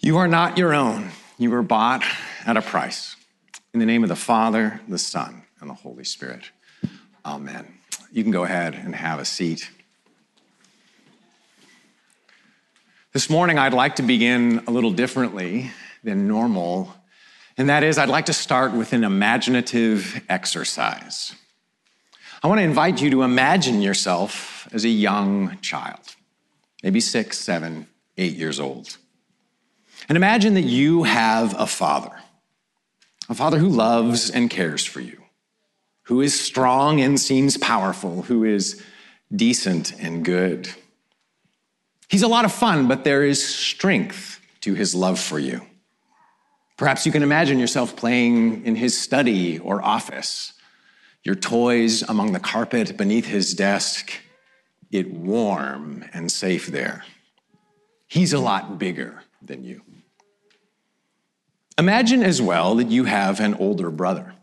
You are not your own. You were bought at a price. In the name of the Father, the Son, and the Holy Spirit. Amen. You can go ahead and have a seat. This morning, I'd like to begin a little differently than normal, and that is, I'd like to start with an imaginative exercise. I want to invite you to imagine yourself as a young child, maybe six, seven, eight years old. And imagine that you have a father, a father who loves and cares for you, who is strong and seems powerful, who is decent and good. He's a lot of fun, but there is strength to his love for you. Perhaps you can imagine yourself playing in his study or office, your toys among the carpet beneath his desk, it warm and safe there. He's a lot bigger than you. Imagine as well that you have an older brother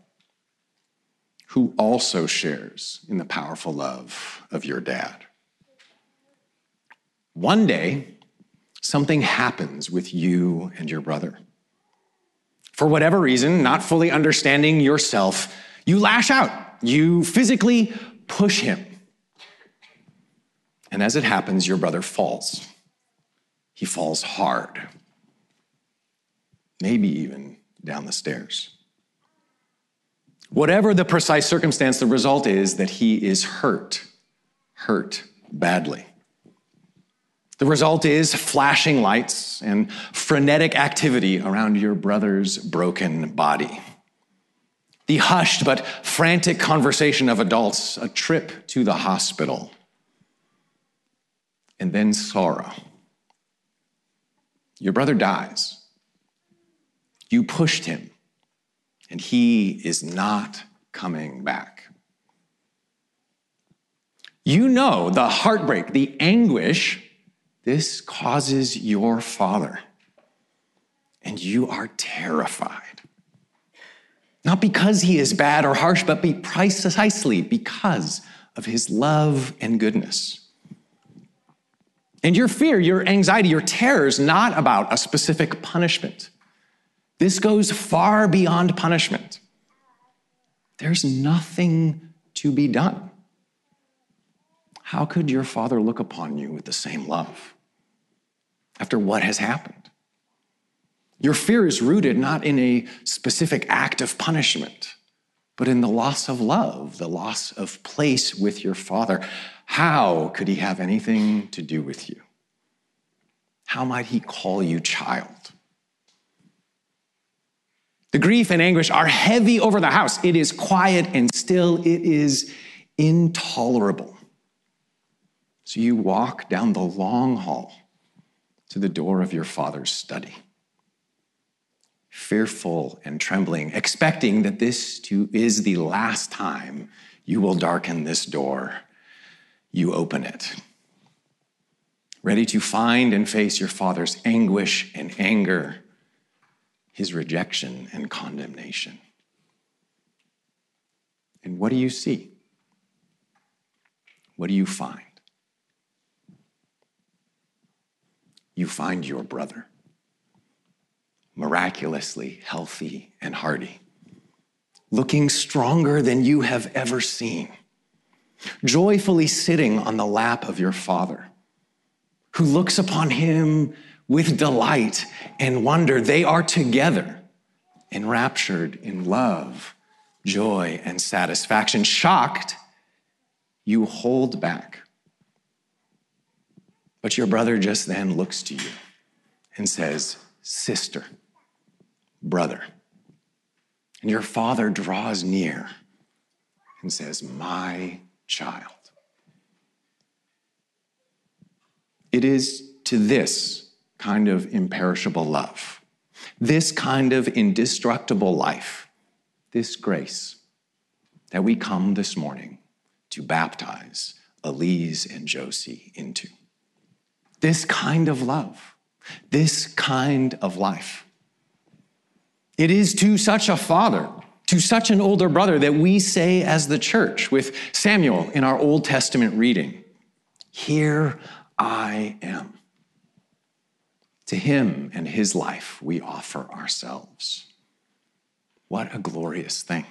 who also shares in the powerful love of your dad. One day, something happens with you and your brother. For whatever reason, not fully understanding yourself, you lash out. You physically push him. And as it happens, your brother falls. He falls hard maybe even down the stairs. Whatever the precise circumstance, the result is that he is hurt, hurt badly. The result is flashing lights and frenetic activity around your brother's broken body. The hushed but frantic conversation of adults, a trip to the hospital, and then sorrow. Your brother dies. You pushed him, and he is not coming back. You know the heartbreak, the anguish this causes your father, and you are terrified. Not because he is bad or harsh, but precisely because of his love and goodness. And your fear, your anxiety, your terror is not about a specific punishment. This goes far beyond punishment. There's nothing to be done. How could your father look upon you with the same love after what has happened? Your fear is rooted not in a specific act of punishment, but in the loss of love, the loss of place with your father. How could he have anything to do with you? How might he call you child? The grief and anguish are heavy over the house. It is quiet and still, it is intolerable. So you walk down the long hall to the door of your father's study, fearful and trembling, expecting that this too is the last time you will darken this door. You open it, ready to find and face your father's anguish and anger his rejection and condemnation. And what do you see? What do you find? You find your brother, miraculously healthy and hearty, looking stronger than you have ever seen, joyfully sitting on the lap of your father, who looks upon him with delight and wonder. They are together, enraptured in love, joy, and satisfaction. Shocked, you hold back. But your brother just then looks to you and says, Sister, brother. And your father draws near and says, My child. It is to this kind of imperishable love, this kind of indestructible life, this grace that we come this morning to baptize Elise and Josie into. This kind of love, this kind of life. It is to such a father, to such an older brother, that we say as the church with Samuel in our Old Testament reading, Here I am. To him and his life we offer ourselves. What a glorious thing.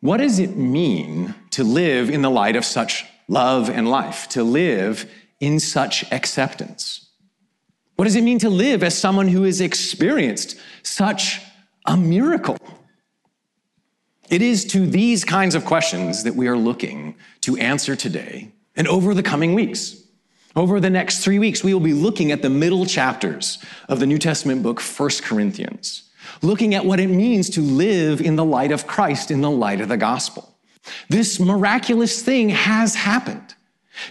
What does it mean to live in the light of such love and life, to live in such acceptance? What does it mean to live as someone who has experienced such a miracle? It is to these kinds of questions that we are looking to answer today and over the coming weeks. Over the next three weeks, we will be looking at the middle chapters of the New Testament book, 1 Corinthians looking at what it means to live in the light of Christ, in the light of the gospel. This miraculous thing has happened.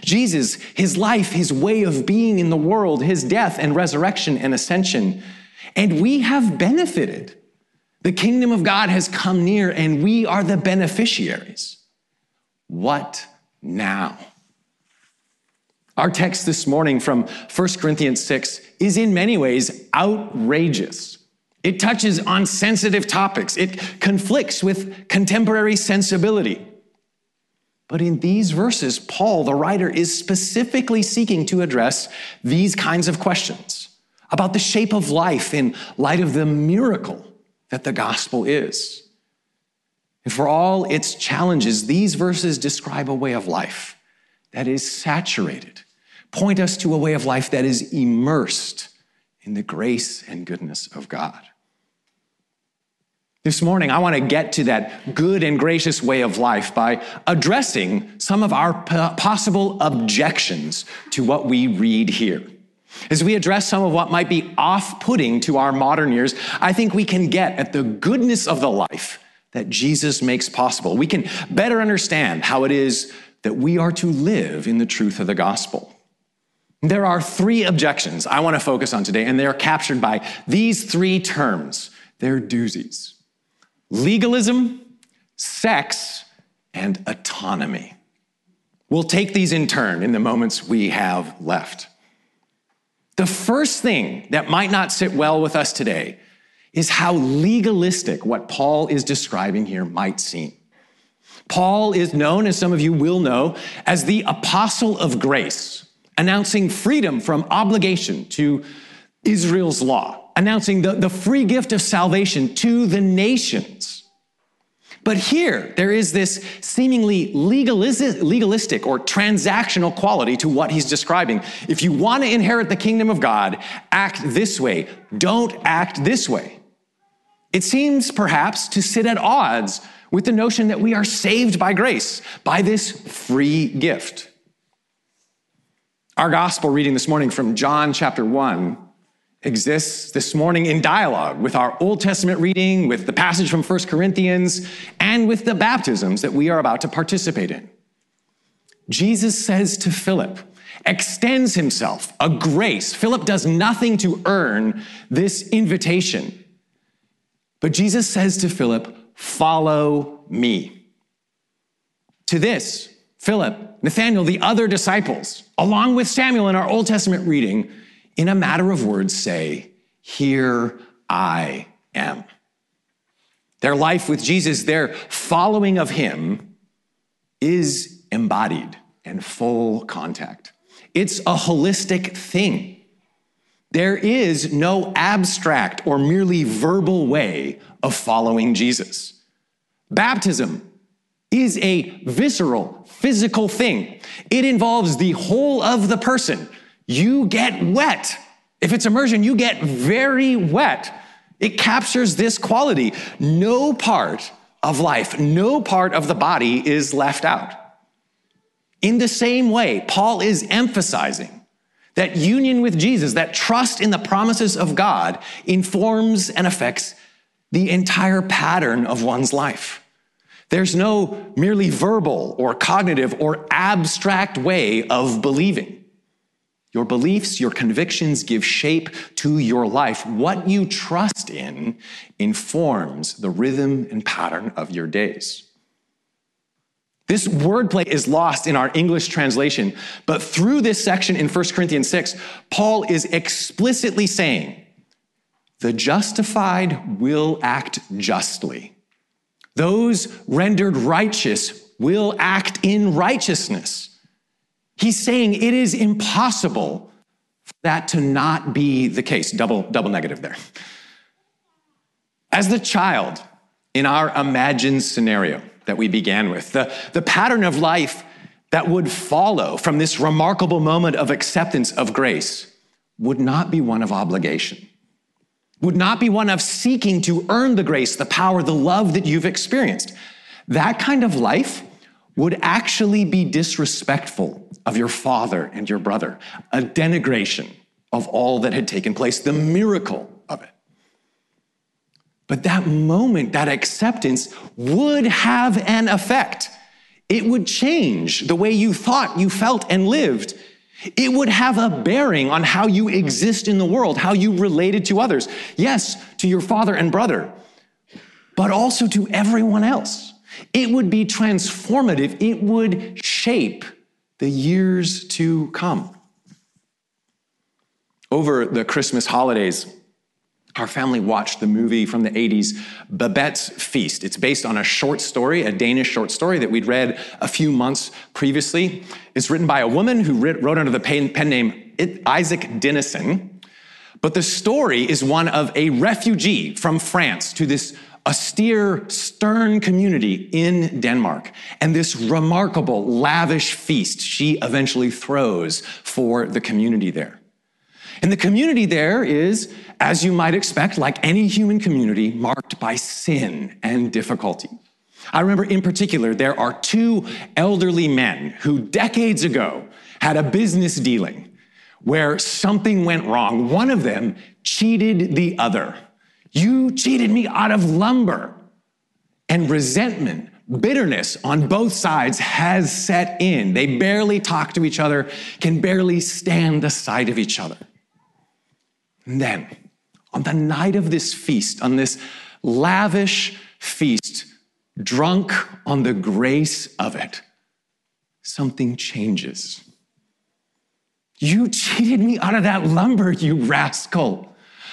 Jesus, his life, his way of being in the world, his death and resurrection and ascension, and we have benefited. The kingdom of God has come near and we are the beneficiaries. What now? Our text this morning from 1 Corinthians 6 is in many ways outrageous. It touches on sensitive topics. It conflicts with contemporary sensibility. But in these verses, Paul, the writer, is specifically seeking to address these kinds of questions about the shape of life in light of the miracle that the gospel is. And for all its challenges, these verses describe a way of life that is saturated, point us to a way of life that is immersed in the grace and goodness of God. This morning, I want to get to that good and gracious way of life by addressing some of our possible objections to what we read here. As we address some of what might be off putting to our modern ears, I think we can get at the goodness of the life that Jesus makes possible. We can better understand how it is that we are to live in the truth of the gospel. There are three objections I want to focus on today, and they are captured by these three terms. They're doozies legalism, sex, and autonomy. We'll take these in turn in the moments we have left. The first thing that might not sit well with us today is how legalistic what Paul is describing here might seem. Paul is known, as some of you will know, as the apostle of grace announcing freedom from obligation to Israel's law, announcing the, the free gift of salvation to the nations. But here, there is this seemingly legalistic or transactional quality to what he's describing. If you want to inherit the kingdom of God, act this way. Don't act this way. It seems perhaps to sit at odds with the notion that we are saved by grace, by this free gift. Our gospel reading this morning from John chapter 1 exists this morning in dialogue with our Old Testament reading, with the passage from 1 Corinthians, and with the baptisms that we are about to participate in. Jesus says to Philip, extends himself a grace. Philip does nothing to earn this invitation. But Jesus says to Philip, Follow me. To this, Philip, Nathanael, the other disciples, along with Samuel in our Old Testament reading, in a matter of words say, Here I am. Their life with Jesus, their following of him, is embodied and full contact. It's a holistic thing. There is no abstract or merely verbal way of following Jesus. Baptism is a visceral, physical thing. It involves the whole of the person. You get wet. If it's immersion, you get very wet. It captures this quality. No part of life, no part of the body is left out. In the same way, Paul is emphasizing that union with Jesus, that trust in the promises of God, informs and affects the entire pattern of one's life. There's no merely verbal or cognitive or abstract way of believing. Your beliefs, your convictions give shape to your life. What you trust in informs the rhythm and pattern of your days. This wordplay is lost in our English translation, but through this section in 1 Corinthians 6, Paul is explicitly saying, the justified will act justly. Those rendered righteous will act in righteousness. He's saying it is impossible for that to not be the case. Double, double negative there. As the child in our imagined scenario that we began with, the, the pattern of life that would follow from this remarkable moment of acceptance of grace would not be one of obligation, would not be one of seeking to earn the grace, the power, the love that you've experienced. That kind of life would actually be disrespectful of your father and your brother, a denigration of all that had taken place, the miracle of it. But that moment, that acceptance would have an effect. It would change the way you thought, you felt, and lived. It would have a bearing on how you exist in the world, how you related to others. Yes, to your father and brother, but also to everyone else. It would be transformative. It would shape the years to come. Over the Christmas holidays, our family watched the movie from the 80s, Babette's Feast. It's based on a short story, a Danish short story that we'd read a few months previously. It's written by a woman who wrote under the pen name Isak Dinesen. But the story is one of a refugee from France to this austere, stern community in Denmark, and this remarkable, lavish feast she eventually throws for the community there. And the community there is as you might expect, like any human community, marked by sin and difficulty. I remember in particular, there are two elderly men who decades ago had a business dealing where something went wrong. One of them cheated the other. You cheated me out of lumber. And resentment, bitterness on both sides has set in. They barely talk to each other, can barely stand the sight of each other. And then, on the night of this feast, on this lavish feast, drunk on the grace of it, something changes. You cheated me out of that lumber, you rascal.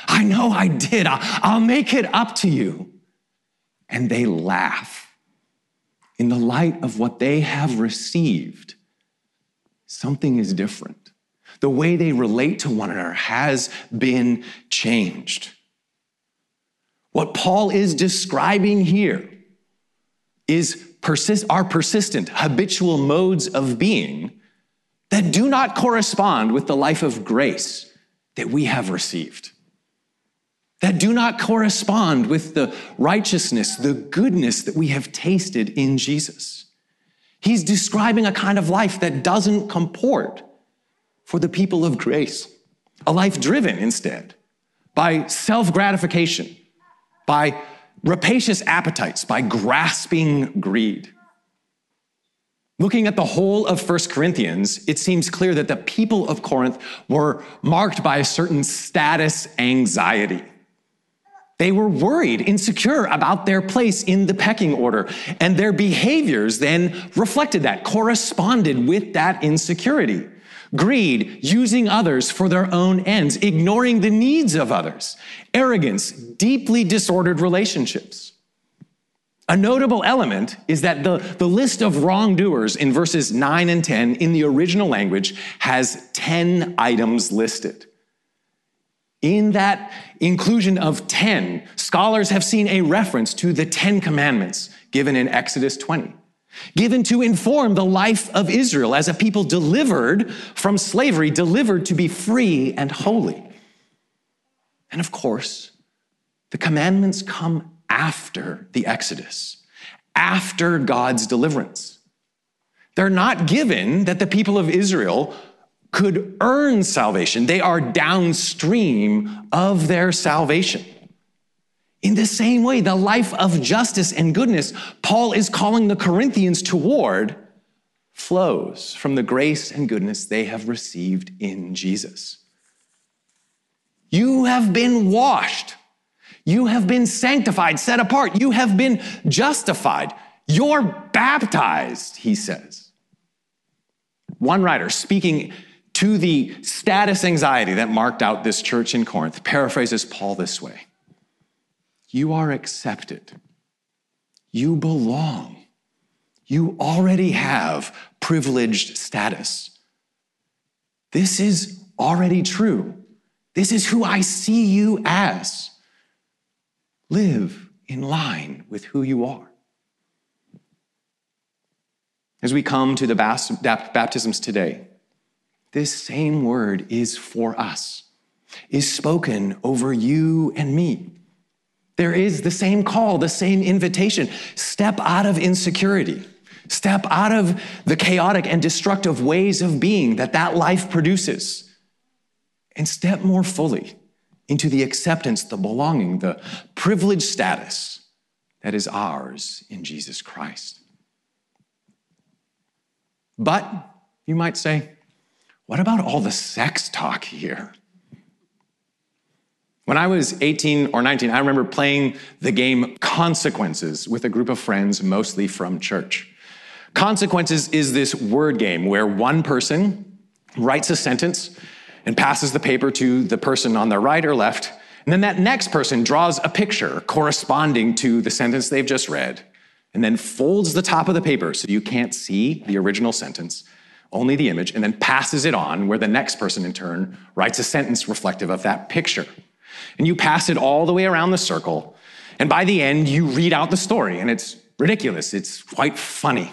I know I did. I'll, make it up to you. And they laugh. In the light of what they have received, something is different. The way they relate to one another has been changed. What Paul is describing here is persist, our persistent, habitual modes of being that do not correspond with the life of grace that we have received, that do not correspond with the righteousness, the goodness that we have tasted in Jesus. He's describing a kind of life that doesn't comport for the people of grace, a life driven instead by self gratification, by rapacious appetites, by grasping greed. Looking at the whole of 1 Corinthians, it seems clear that the people of Corinth were marked by a certain status anxiety. They were worried, insecure about their place in the pecking order, and their behaviors then reflected that, corresponded with that insecurity. Greed, using others for their own ends, ignoring the needs of others. Arrogance, deeply disordered relationships. A notable element is that the, the list of wrongdoers in verses 9 and 10 in the original language has 10 items listed. In that inclusion of 10, scholars have seen a reference to the 10 commandments given in Exodus 20 given to inform the life of Israel as a people delivered from slavery, delivered to be free and holy. And of course, the commandments come after the Exodus, after God's deliverance. They're not given that the people of Israel could earn salvation. They are downstream of their salvation. In the same way, the life of justice and goodness Paul is calling the Corinthians toward flows from the grace and goodness they have received in Jesus. You have been washed. You have been sanctified, set apart. You have been justified. You're baptized, he says. One writer speaking to the status anxiety that marked out this church in Corinth paraphrases Paul this way you are accepted. You belong. You already have privileged status. This is already true. This is who I see you as. Live in line with who you are. As we come to the baptisms today, this same word is for us, is spoken over you and me. There is the same call, the same invitation. Step out of insecurity. Step out of the chaotic and destructive ways of being that that life produces. And step more fully into the acceptance, the belonging, the privileged status that is ours in Jesus Christ. But you might say, what about all the sex talk here? When I was 18 or 19, I remember playing the game Consequences with a group of friends, mostly from church. Consequences is this word game where one person writes a sentence and passes the paper to the person on the right or left, and then that next person draws a picture corresponding to the sentence they've just read, and then folds the top of the paper so you can't see the original sentence, only the image, and then passes it on where the next person in turn writes a sentence reflective of that picture. And you pass it all the way around the circle. And by the end, you read out the story, and it's ridiculous. It's quite funny.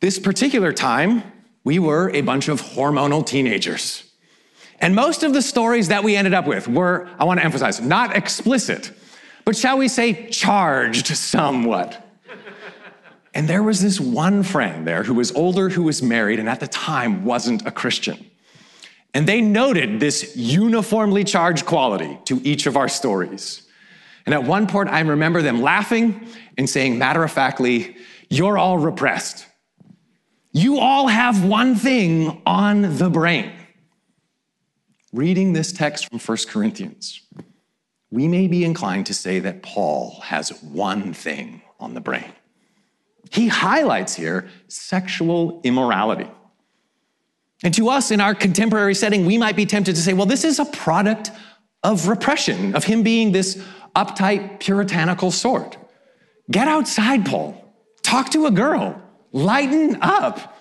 This particular time, we were a bunch of hormonal teenagers. And most of the stories that we ended up with were, I want to emphasize, not explicit, but shall we say, charged somewhat. And there was this one friend there who was older, who was married, and at the time wasn't a Christian. And they noted this uniformly charged quality to each of our stories. And at one point, I remember them laughing and saying matter of factly, You're all repressed. You all have one thing on the brain. Reading this text from 1 Corinthians, we may be inclined to say that Paul has one thing on the brain. He highlights here sexual immorality. And to us in our contemporary setting, we might be tempted to say, well, this is a product of repression, of him being this uptight, puritanical sort. Get outside, Paul. Talk to a girl. Lighten up.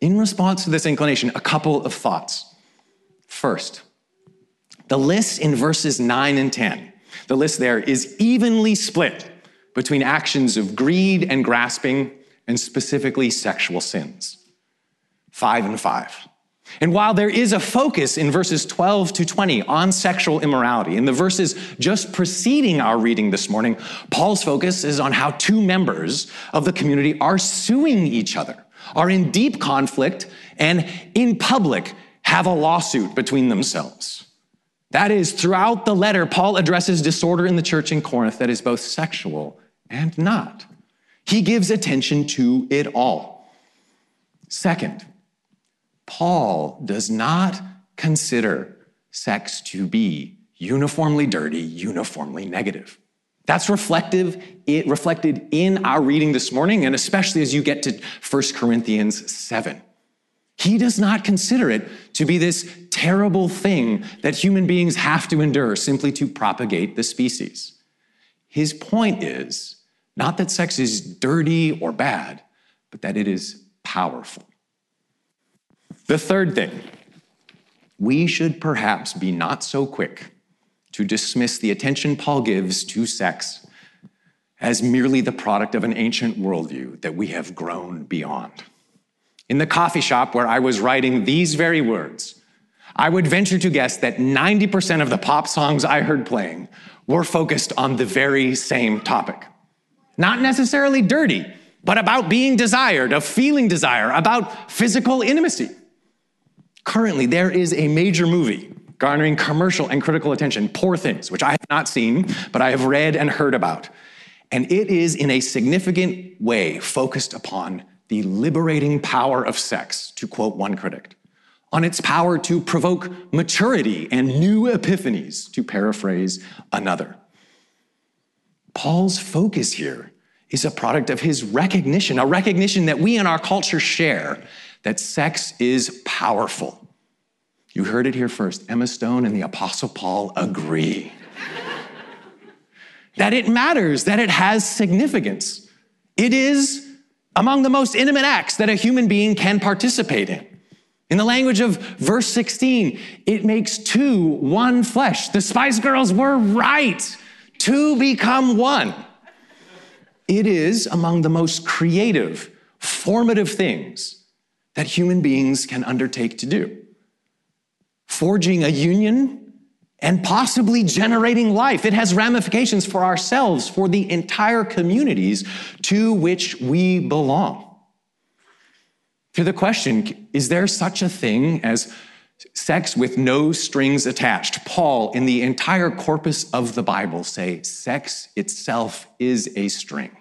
In response to this inclination, a couple of thoughts. First, the list in verses 9 and 10, the list there is evenly split between actions of greed and grasping, and specifically sexual sins five and five. And while there is a focus in verses 12 to 20 on sexual immorality, in the verses just preceding our reading this morning, Paul's focus is on how two members of the community are suing each other, are in deep conflict, and in public have a lawsuit between themselves. That is, throughout the letter, Paul addresses disorder in the church in Corinth that is both sexual and not. He gives attention to it all. Second, Paul does not consider sex to be uniformly dirty, uniformly negative. That's reflective, it reflected in our reading this morning, and especially as you get to 1 Corinthians 7. He does not consider it to be this terrible thing that human beings have to endure simply to propagate the species. His point is not that sex is dirty or bad, but that it is powerful. The third thing, we should perhaps be not so quick to dismiss the attention Paul gives to sex as merely the product of an ancient worldview that we have grown beyond. In the coffee shop where I was writing these very words, I would venture to guess that 90% of the pop songs I heard playing were focused on the very same topic. Not necessarily dirty, but about being desired, of feeling desire, about physical intimacy. Currently, there is a major movie garnering commercial and critical attention, Poor Things, which I have not seen, but I have read and heard about. And it is in a significant way focused upon the liberating power of sex, to quote one critic, on its power to provoke maturity and new epiphanies, to paraphrase another. Paul's focus here is a product of his recognition, a recognition that we in our culture share that sex is powerful. You heard it here first. Emma Stone and the Apostle Paul agree. that it matters, that it has significance. It is among the most intimate acts that a human being can participate in. In the language of verse 16, it makes two one flesh. The Spice Girls were right. Two become one. It is among the most creative, formative things that human beings can undertake to do. Forging a union and possibly generating life. It has ramifications for ourselves, for the entire communities to which we belong. To the question, is there such a thing as sex with no strings attached? Paul, in the entire corpus of the Bible, say sex itself is a string.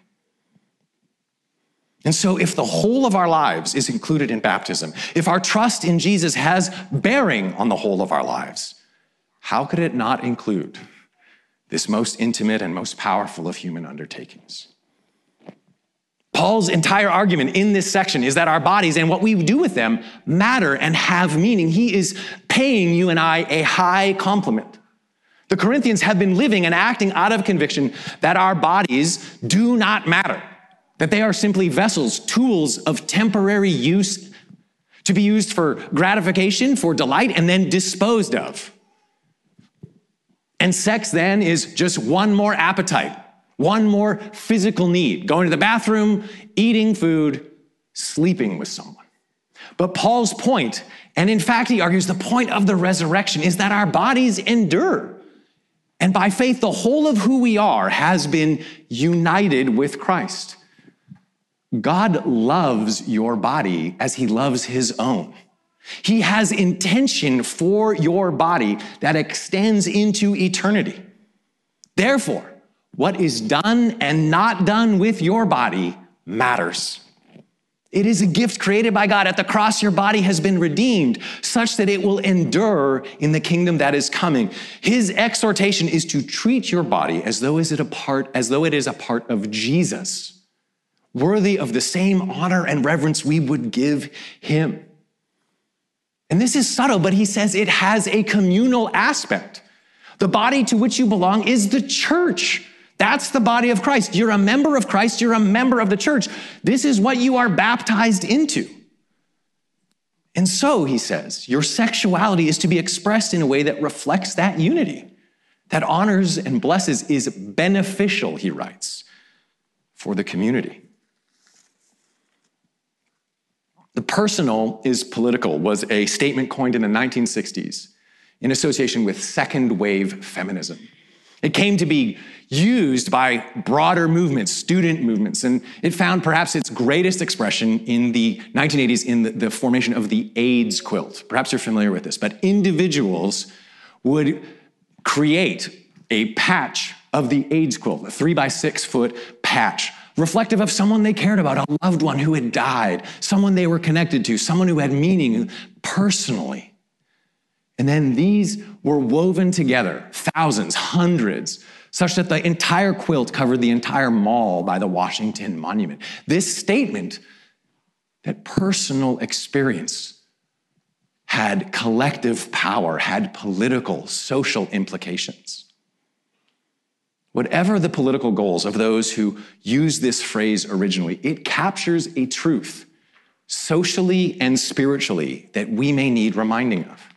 And so, if the whole of our lives is included in baptism, if our trust in Jesus has bearing on the whole of our lives, how could it not include this most intimate and most powerful of human undertakings? Paul's entire argument in this section is that our bodies and what we do with them matter and have meaning. He is paying you and I a high compliment. The Corinthians have been living and acting out of conviction that our bodies do not matter that they are simply vessels, tools of temporary use to be used for gratification, for delight, and then disposed of. And sex then is just one more appetite, one more physical need going to the bathroom, eating food, sleeping with someone. But Paul's point, and in fact, he argues the point of the resurrection is that our bodies endure. And by faith, the whole of who we are has been united with Christ. God loves your body as he loves his own. He has intention for your body that extends into eternity. Therefore, what is done and not done with your body matters. It is a gift created by God. At the cross, your body has been redeemed such that it will endure in the kingdom that is coming. His exhortation is to treat your body as though, is it a part, as though it is a part of Jesus worthy of the same honor and reverence we would give him. And this is subtle, but he says it has a communal aspect. The body to which you belong is the church. That's the body of Christ. You're a member of Christ, you're a member of the church. This is what you are baptized into. And so, he says, your sexuality is to be expressed in a way that reflects that unity, that honors and blesses, is beneficial, he writes, for the community. The personal is political was a statement coined in the 1960s in association with second wave feminism. It came to be used by broader movements, student movements, and it found perhaps its greatest expression in the 1980s in the, the, formation of the AIDS quilt. Perhaps you're familiar with this, but individuals would create a patch of the AIDS quilt, a three by six foot patch reflective of someone they cared about, a loved one who had died, someone they were connected to, someone who had meaning personally. And then these were woven together, thousands, hundreds, such that the entire quilt covered the entire mall by the Washington Monument. This statement that personal experience had collective power, had political, social implications. Whatever the political goals of those who use this phrase originally, it captures a truth, socially and spiritually, that we may need reminding of.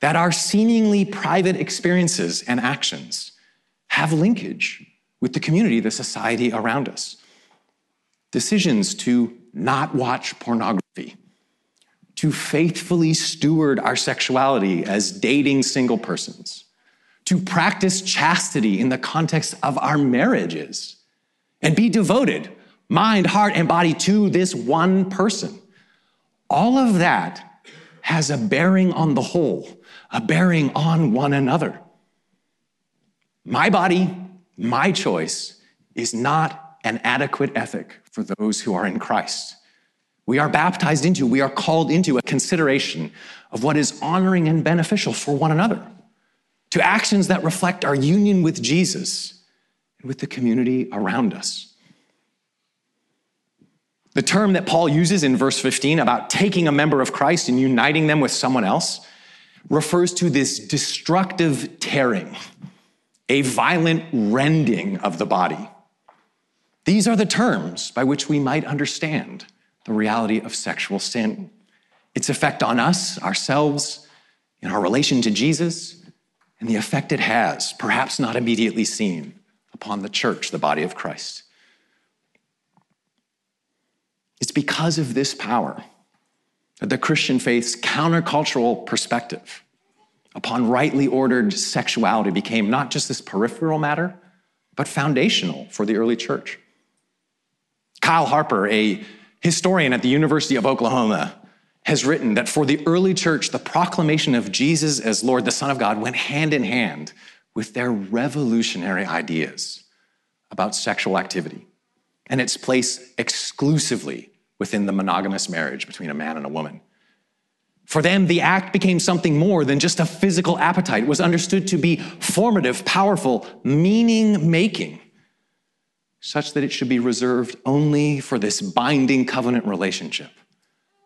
That our seemingly private experiences and actions have linkage with the community, the society around us. Decisions to not watch pornography, to faithfully steward our sexuality as dating single persons to practice chastity in the context of our marriages and be devoted, mind, heart, and body to this one person. All of that has a bearing on the whole, a bearing on one another. My body, my choice is not an adequate ethic for those who are in Christ. We are baptized into, we are called into a consideration of what is honoring and beneficial for one another to actions that reflect our union with Jesus and with the community around us. The term that Paul uses in verse 15 about taking a member of Christ and uniting them with someone else refers to this destructive tearing, a violent rending of the body. These are the terms by which we might understand the reality of sexual sin. its effect on us, ourselves, in our relation to Jesus, and the effect it has, perhaps not immediately seen, upon the church, the body of Christ. It's because of this power that the Christian faith's countercultural perspective upon rightly ordered sexuality became not just this peripheral matter, but foundational for the early church. Kyle Harper, a historian at the University of Oklahoma, has written that for the early church, the proclamation of Jesus as Lord, the Son of God, went hand in hand with their revolutionary ideas about sexual activity and its place exclusively within the monogamous marriage between a man and a woman. For them, the act became something more than just a physical appetite. It was understood to be formative, powerful, meaning making, such that it should be reserved only for this binding covenant relationship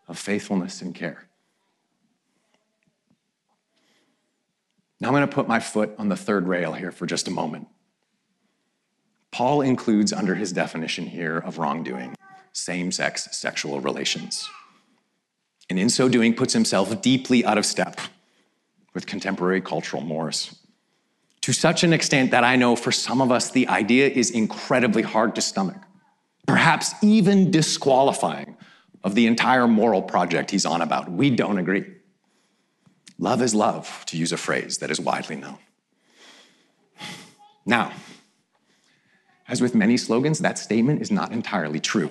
of faithfulness and care. Now I'm going to put my foot on the third rail here for just a moment. Paul includes under his definition here of wrongdoing same sex sexual relations and in so doing puts himself deeply out of step with contemporary cultural mores. To such an extent that I know for some of us, the idea is incredibly hard to stomach, perhaps even disqualifying of the entire moral project he's on about. We don't agree. Love is love, to use a phrase that is widely known. Now, as with many slogans, that statement is not entirely true.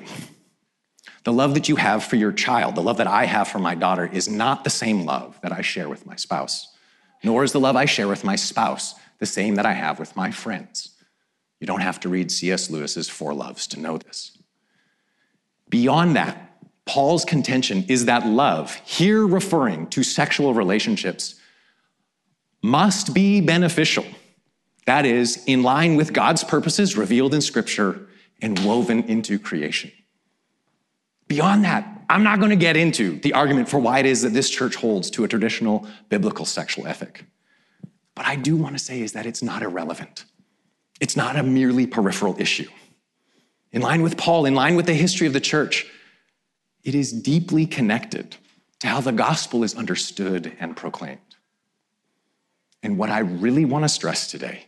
The love that you have for your child, the love that I have for my daughter, is not the same love that I share with my spouse, nor is the love I share with my spouse the same that I have with my friends. You don't have to read C.S. Lewis's Four Loves to know this. Beyond that, Paul's contention is that love, here referring to sexual relationships, must be beneficial. That is, in line with God's purposes revealed in Scripture and woven into creation. Beyond that, I'm not going to get into the argument for why it is that this church holds to a traditional biblical sexual ethic. But I do want to say is that it's not irrelevant. It's not a merely peripheral issue. In line with Paul, in line with the history of the church, it is deeply connected to how the gospel is understood and proclaimed. And what I really want to stress today,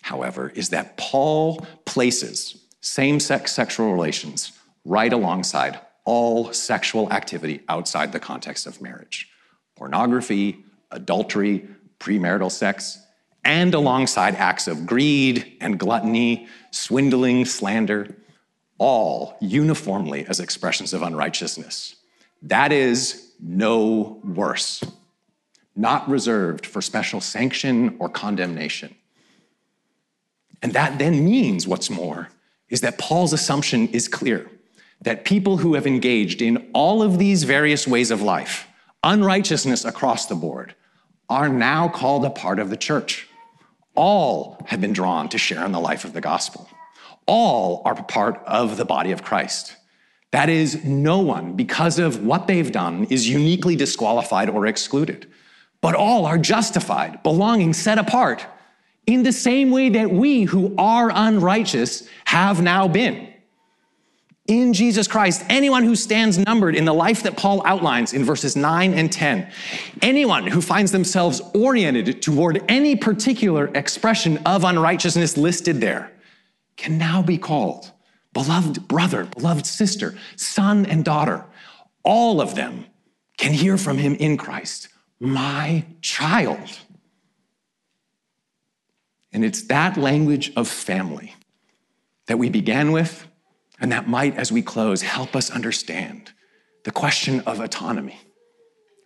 however, is that Paul places same sex sexual relations right alongside all sexual activity outside the context of marriage pornography, adultery, premarital sex, and alongside acts of greed and gluttony, swindling, slander, all uniformly as expressions of unrighteousness. That is no worse, not reserved for special sanction or condemnation. And that then means, what's more, is that Paul's assumption is clear that people who have engaged in all of these various ways of life, unrighteousness across the board, are now called a part of the church. All have been drawn to share in the life of the gospel. All are part of the body of Christ. That is, no one, because of what they've done, is uniquely disqualified or excluded, but all are justified, belonging, set apart, in the same way that we who are unrighteous have now been in Jesus Christ, anyone who stands numbered in the life that Paul outlines in verses 9 and 10, anyone who finds themselves oriented toward any particular expression of unrighteousness listed there, can now be called beloved brother, beloved sister, son and daughter. All of them can hear from him in Christ, my child. And it's that language of family that we began with and that might, as we close, help us understand the question of autonomy.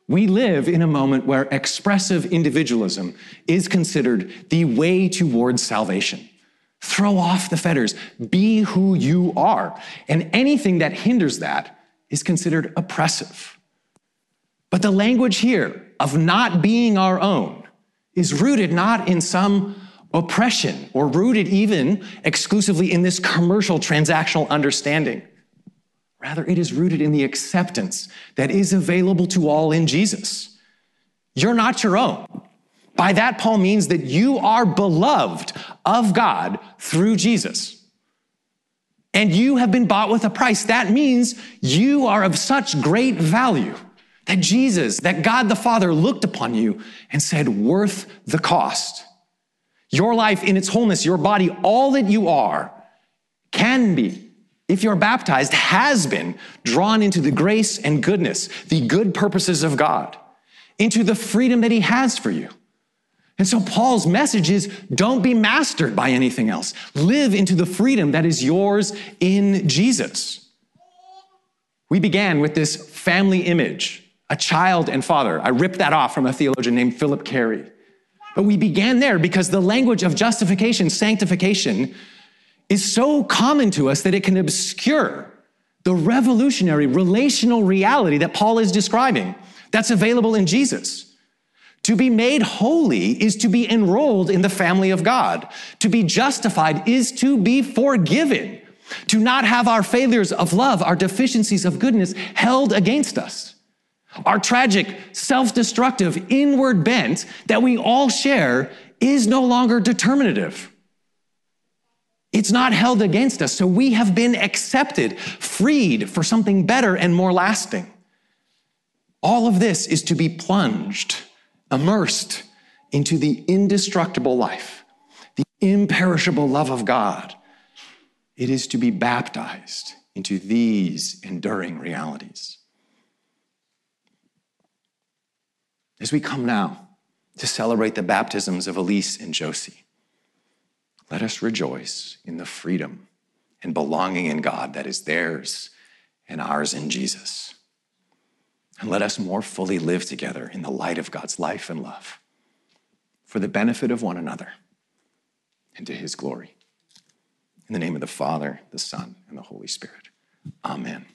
We live in a moment where expressive individualism is considered the way towards salvation. Throw off the fetters, be who you are. And anything that hinders that is considered oppressive. But the language here of not being our own is rooted not in some oppression or rooted even exclusively in this commercial transactional understanding. Rather, it is rooted in the acceptance that is available to all in Jesus. You're not your own. By that, Paul means that you are beloved of God through Jesus. And you have been bought with a price. That means you are of such great value That Jesus, that God the Father looked upon you and said, worth the cost. Your life in its wholeness, your body, all that you are, can be, if you're baptized, has been drawn into the grace and goodness, the good purposes of God, into the freedom that He has for you. And so Paul's message is don't be mastered by anything else. Live into the freedom that is yours in Jesus. We began with this family image, a child and father. I ripped that off from a theologian named Phillip Cary. But we began there because the language of justification, sanctification, is so common to us that it can obscure the revolutionary relational reality that Paul is describing that's available in Jesus. To be made holy is to be enrolled in the family of God. To be justified is to be forgiven. To not have our failures of love, our deficiencies of goodness held against us. Our tragic, self destructive, inward bent that we all share is no longer determinative. It's not held against us. So we have been accepted, freed for something better and more lasting. All of this is to be plunged immersed into the indestructible life, the imperishable love of God. It is to be baptized into these enduring realities. As we come now to celebrate the baptisms of Elise and Josie, let us rejoice in the freedom and belonging in God that is theirs and ours in Jesus. And let us more fully live together in the light of God's life and love for the benefit of one another and to his glory. In the name of the Father, the Son, and the Holy Spirit. Amen.